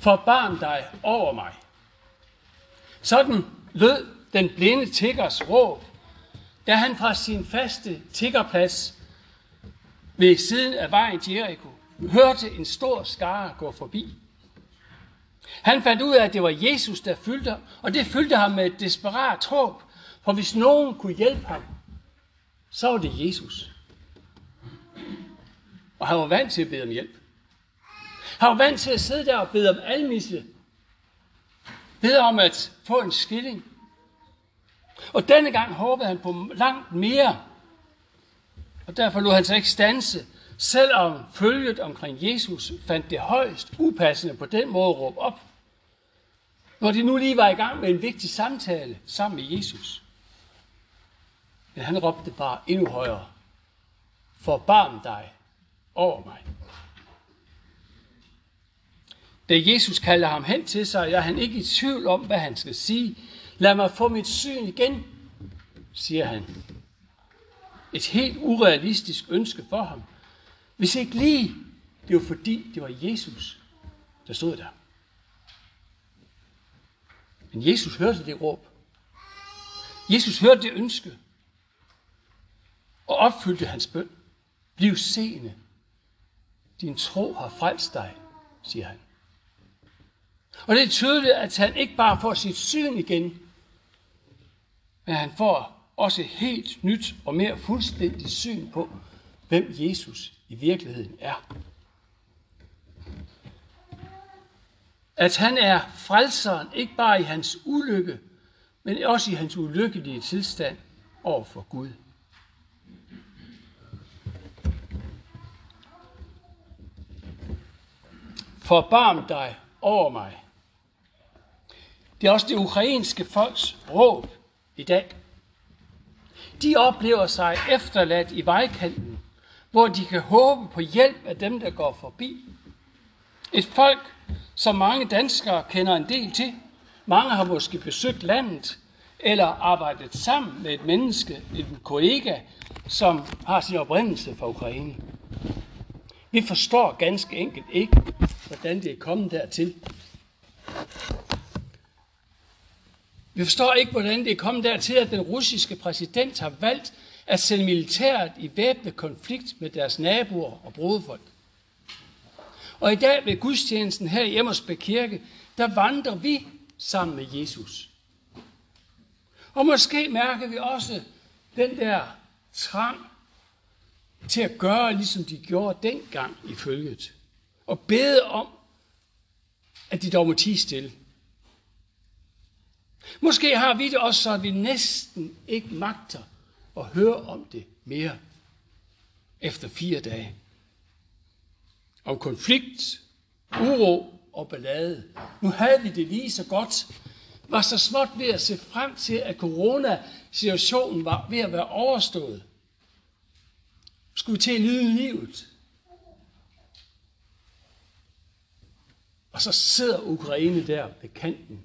forbarm dig over mig. Sådan lød den blinde tiggers råb, da han fra sin faste tiggerplads ved siden af vejen til Jericho hørte en stor skare gå forbi. Han fandt ud af, at det var Jesus, der fyldte, og det fyldte ham med et desperat håb, for hvis nogen kunne hjælpe ham, så var det Jesus. Og han var vant til at bede om hjælp. Han var vant til at sidde der og bede om almisse. Bede om at få en skilling. Og denne gang håbede han på langt mere. Og derfor lod han sig ikke stanse, selvom følget omkring Jesus fandt det højst upassende på den måde at råbe op. Når de nu lige var i gang med en vigtig samtale sammen med Jesus. Men han råbte bare endnu højere. Forbarm dig over mig. Da Jesus kalder ham hen til sig, er han ikke i tvivl om, hvad han skal sige. Lad mig få mit syn igen, siger han. Et helt urealistisk ønske for ham. Hvis ikke lige, det var fordi, det var Jesus, der stod der. Men Jesus hørte det råb. Jesus hørte det ønske. Og opfyldte hans bøn. Bliv seende. Din tro har frelst dig, siger han. Og det er tydeligt, at han ikke bare får sit syn igen, men han får også et helt nyt og mere fuldstændigt syn på, hvem Jesus i virkeligheden er. At han er frelseren, ikke bare i hans ulykke, men også i hans ulykkelige tilstand over for Gud. Forbarm dig over mig. Det er også det ukrainske folks råb i dag. De oplever sig efterladt i vejkanten, hvor de kan håbe på hjælp af dem, der går forbi. Et folk, som mange danskere kender en del til. Mange har måske besøgt landet, eller arbejdet sammen med et menneske, en kollega, som har sin oprindelse fra Ukraine. Vi forstår ganske enkelt ikke, hvordan det er kommet dertil. Vi forstår ikke, hvordan det er kommet dertil, at den russiske præsident har valgt at sende militæret i væbnet konflikt med deres naboer og broderfolk. Og i dag ved gudstjenesten her i Emmersbæk Kirke, der vandrer vi sammen med Jesus. Og måske mærker vi også den der trang til at gøre, ligesom de gjorde dengang i følget. Og bede om, at de dog må tige stille. Måske har vi det også så, vi næsten ikke magter at høre om det mere efter fire dage. Om konflikt, uro og ballade. Nu havde vi det lige så godt. Var så småt ved at se frem til, at coronasituationen var ved at være overstået. Skulle til at nyde livet. Og så sidder Ukraine der ved kanten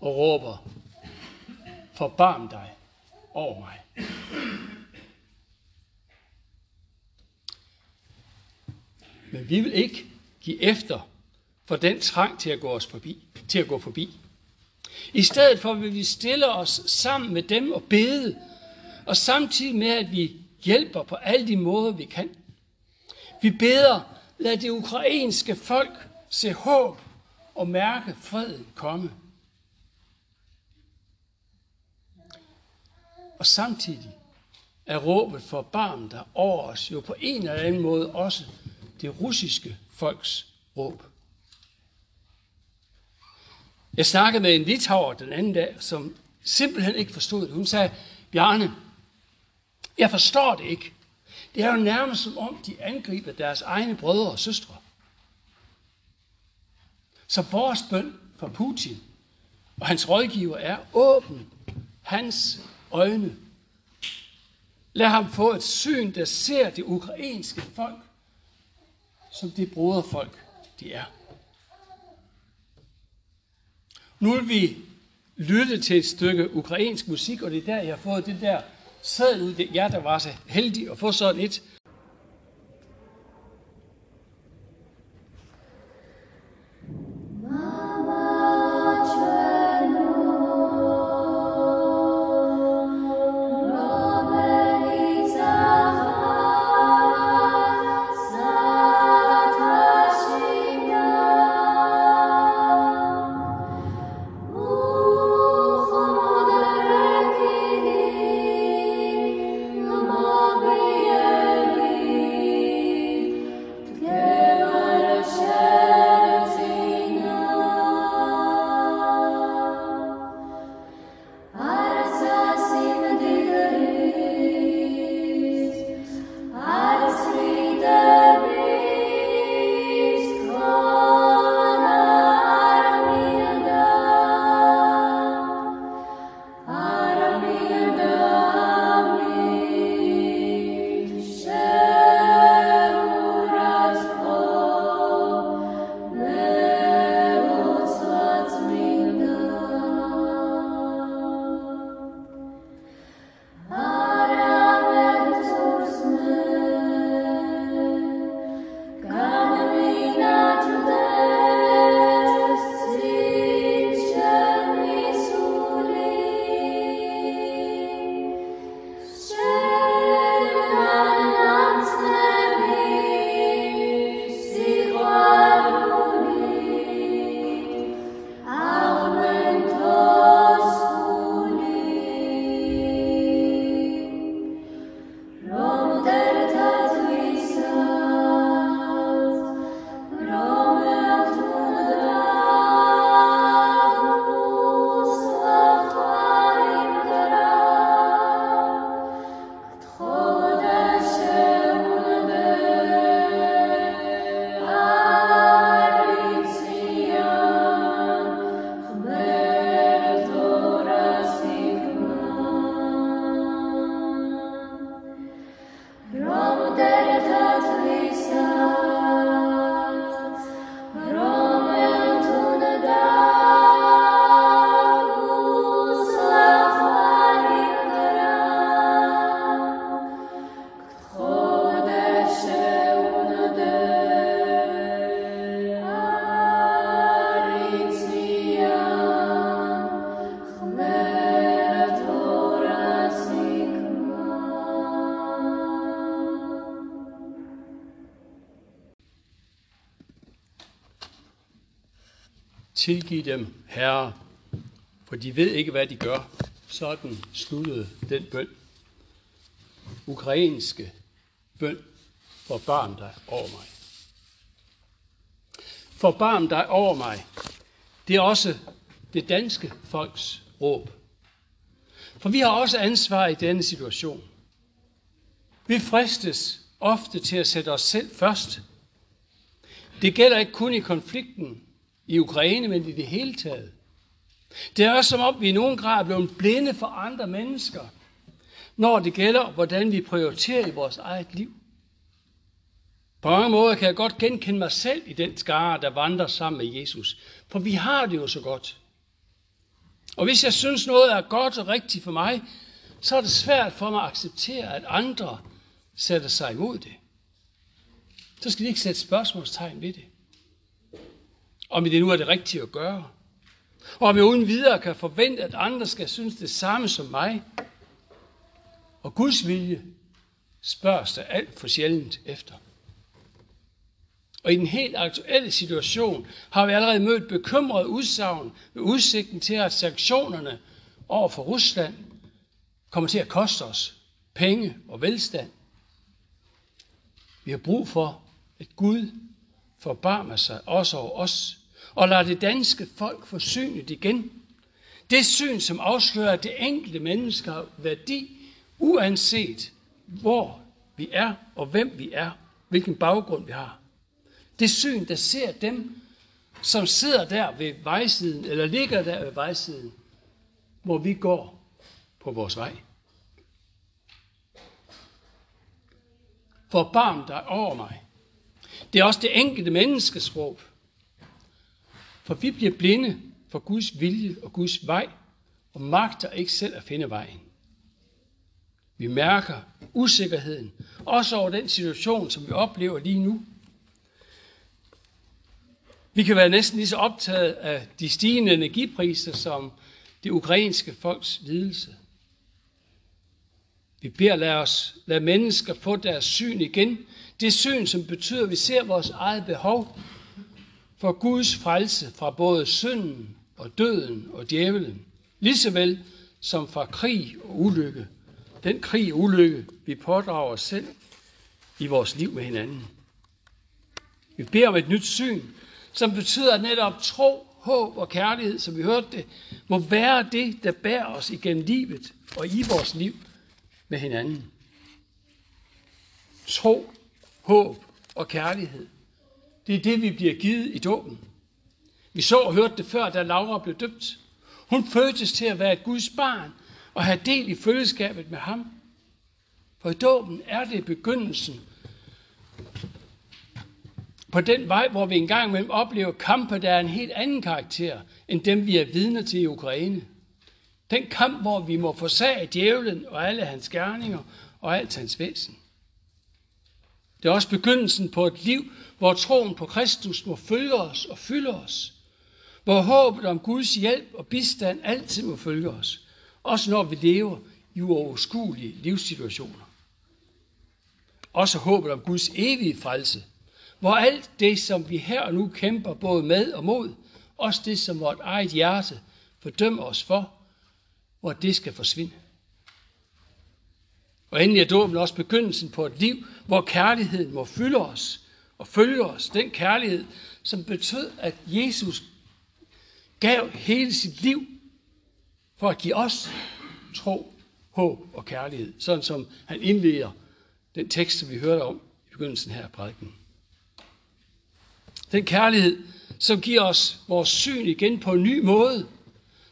og råber, forbarm dig over mig. Men vi vil ikke give efter for den trang til at gå os forbi, til at gå forbi. I stedet for vil vi stille os sammen med dem og bede, og samtidig med, at vi hjælper på alle de måder, vi kan. Vi beder, lad det ukrainske folk se håb og mærke freden komme. Og samtidig er råbet for barm der over os jo på en eller anden måde også det russiske folks råb. Jeg snakkede med en litauer den anden dag, som simpelthen ikke forstod det. Hun sagde, Bjarne, jeg forstår det ikke. Det er jo nærmest som om, de angriber deres egne brødre og søstre. Så vores bøn for Putin og hans rådgiver er åben hans øjne. Lad ham få et syn, der ser det ukrainske folk som det broderfolk, de er. Nu vil vi lytte til et stykke ukrainsk musik, og det er der, jeg har fået det der sædel ud. Det jer, der var så heldig at få sådan et. Tilgiv dem, Herre, for de ved ikke, hvad de gør. Sådan sluttede den bøn. Ukrainske bøn. Forbarm dig over mig. Forbarm dig over mig. Det er også det danske folks råb. For vi har også ansvar i denne situation. Vi fristes ofte til at sætte os selv først. Det gælder ikke kun i konflikten i Ukraine, men i det hele taget. Det er også som om, vi i nogen grad er blevet blinde for andre mennesker, når det gælder, hvordan vi prioriterer i vores eget liv. På mange måder kan jeg godt genkende mig selv i den skare, der vandrer sammen med Jesus. For vi har det jo så godt. Og hvis jeg synes noget er godt og rigtigt for mig, så er det svært for mig at acceptere, at andre sætter sig imod det. Så skal de ikke sætte spørgsmålstegn ved det. Om det nu er det rigtige at gøre. Og om jeg uden videre kan forvente, at andre skal synes det samme som mig. Og Guds vilje spørges der alt for sjældent efter. Og i den helt aktuelle situation har vi allerede mødt bekymrede udsagn med udsigten til, at sanktionerne over for Rusland kommer til at koste os penge og velstand. Vi har brug for, at Gud forbarmer sig også over os, og lader det danske folk få synet igen. Det syn, som afslører, at det enkelte menneske har værdi, uanset hvor vi er og hvem vi er, hvilken baggrund vi har. Det syn, der ser dem, som sidder der ved vejsiden, eller ligger der ved vejsiden, hvor vi går på vores vej. Forbarm dig over mig. Det er også det enkelte menneskes råb. For vi bliver blinde for Guds vilje og Guds vej, og magter ikke selv at finde vejen. Vi mærker usikkerheden, også over den situation, som vi oplever lige nu. Vi kan være næsten lige så optaget af de stigende energipriser som det ukrainske folks lidelse. Vi beder lad os lade mennesker få deres syn igen. Det syn, som betyder, at vi ser vores eget behov for Guds frelse fra både synden og døden og djævelen, lige så vel som fra krig og ulykke. Den krig og ulykke, vi pådrager os selv i vores liv med hinanden. Vi beder om et nyt syn, som betyder at netop tro, håb og kærlighed, som vi hørte det, må være det, der bærer os igennem livet og i vores liv med hinanden. Tro, håb og kærlighed. Det er det, vi bliver givet i dåben. Vi så og hørte det før, da Laura blev døbt. Hun fødtes til at være et Guds barn og have del i følgeskabet med ham. For i dåben er det begyndelsen på den vej, hvor vi engang imellem oplever kampe, der er en helt anden karakter, end dem vi er vidne til i Ukraine. Den kamp, hvor vi må forsage djævlen og alle hans gerninger og alt hans væsen. Det er også begyndelsen på et liv, hvor troen på Kristus må følge os og fylde os. Hvor håbet om Guds hjælp og bistand altid må følge os. Også når vi lever i uoverskuelige livssituationer. Også håbet om Guds evige frelse. Hvor alt det, som vi her og nu kæmper både med og mod, også det, som vort eget hjerte fordømmer os for, hvor det skal forsvinde. Og endelig er dåben også begyndelsen på et liv, hvor kærligheden må fylde os og følge os. Den kærlighed, som betød, at Jesus gav hele sit liv for at give os tro, håb og kærlighed. Sådan som han indleder den tekst, som vi hørte om i begyndelsen her af prædiken. Den kærlighed, som giver os vores syn igen på en ny måde,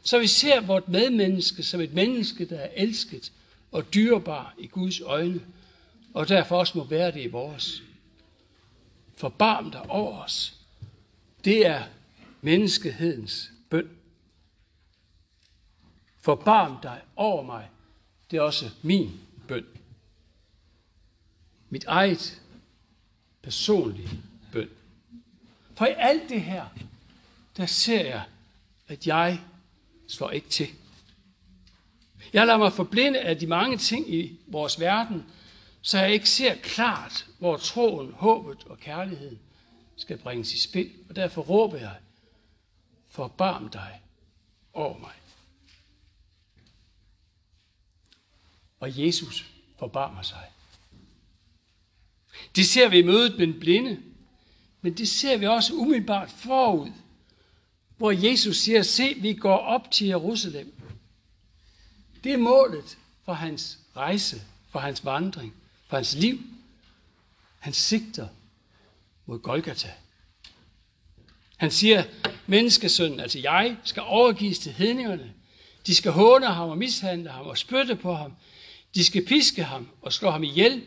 så vi ser vort medmenneske som et menneske, der er elsket og dyrebar i Guds øjne, og derfor også må være det i vores. Forbarm dig over os. Det er menneskehedens bøn. Forbarm dig over mig. Det er også min bøn. Mit eget personlige bøn. For i alt det her, der ser jeg, at jeg slår ikke til. Jeg lader mig forblinde af de mange ting i vores verden, så jeg ikke ser klart, hvor troen, håbet og kærligheden skal bringes i spil. Og derfor råber jeg, forbarm dig over mig. Og Jesus forbarmer sig. Det ser vi i mødet med den blinde, men det ser vi også umiddelbart forud, hvor Jesus siger, se, vi går op til Jerusalem. Det er målet for hans rejse, for hans vandring, for hans liv. Han sigter mod Golgata. Han siger, menneskesønnen, altså jeg, skal overgives til hedningerne. De skal håne ham og mishandle ham og spytte på ham. De skal piske ham og slå ham ihjel,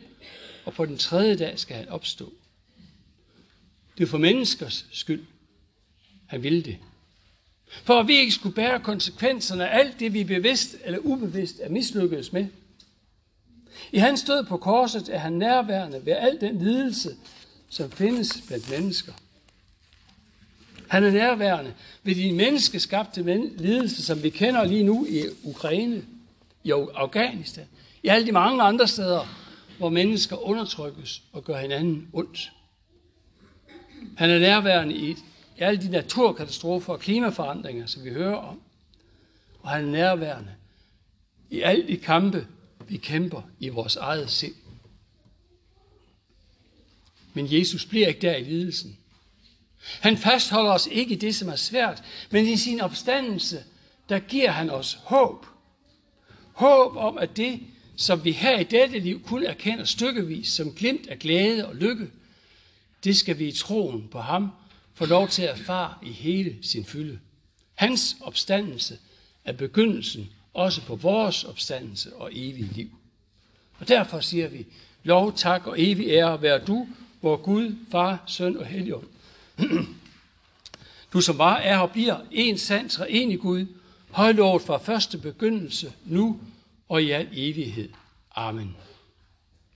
og på den tredje dag skal han opstå. Det er for menneskers skyld. Han ville det. For at vi ikke skulle bære konsekvenserne af alt det, vi bevidst eller ubevidst er mislykkedes med. I hans død på korset er han nærværende ved al den lidelse, som findes blandt mennesker. Han er nærværende ved de menneskeskabte lidelser, som vi kender lige nu i Ukraine, i Afghanistan, i alle de mange andre steder, hvor mennesker undertrykkes og gør hinanden ondt. Han er nærværende i, i alle de naturkatastrofer og klimaforandringer, som vi hører om. Og han er nærværende i alle de kampe, vi kæmper i vores eget sind. Men Jesus bliver ikke der i lidelsen. Han fastholder os ikke i det, som er svært, men i sin opstandelse, der giver han os håb. Håb om, at det, som vi her i dette liv kun erkender stykkevis som glimt af glæde og lykke, det skal vi i troen på ham få lov til at erfare i hele sin fylde. Hans opstandelse er begyndelsen også på vores opstandelse og evige liv. Og derfor siger vi, lov, tak og evig ære være du, vor Gud, Far, Søn og Helligånd. Du som var, er og bliver en sand treenig Gud, højlovet fra første begyndelse, nu og i al evighed. Amen.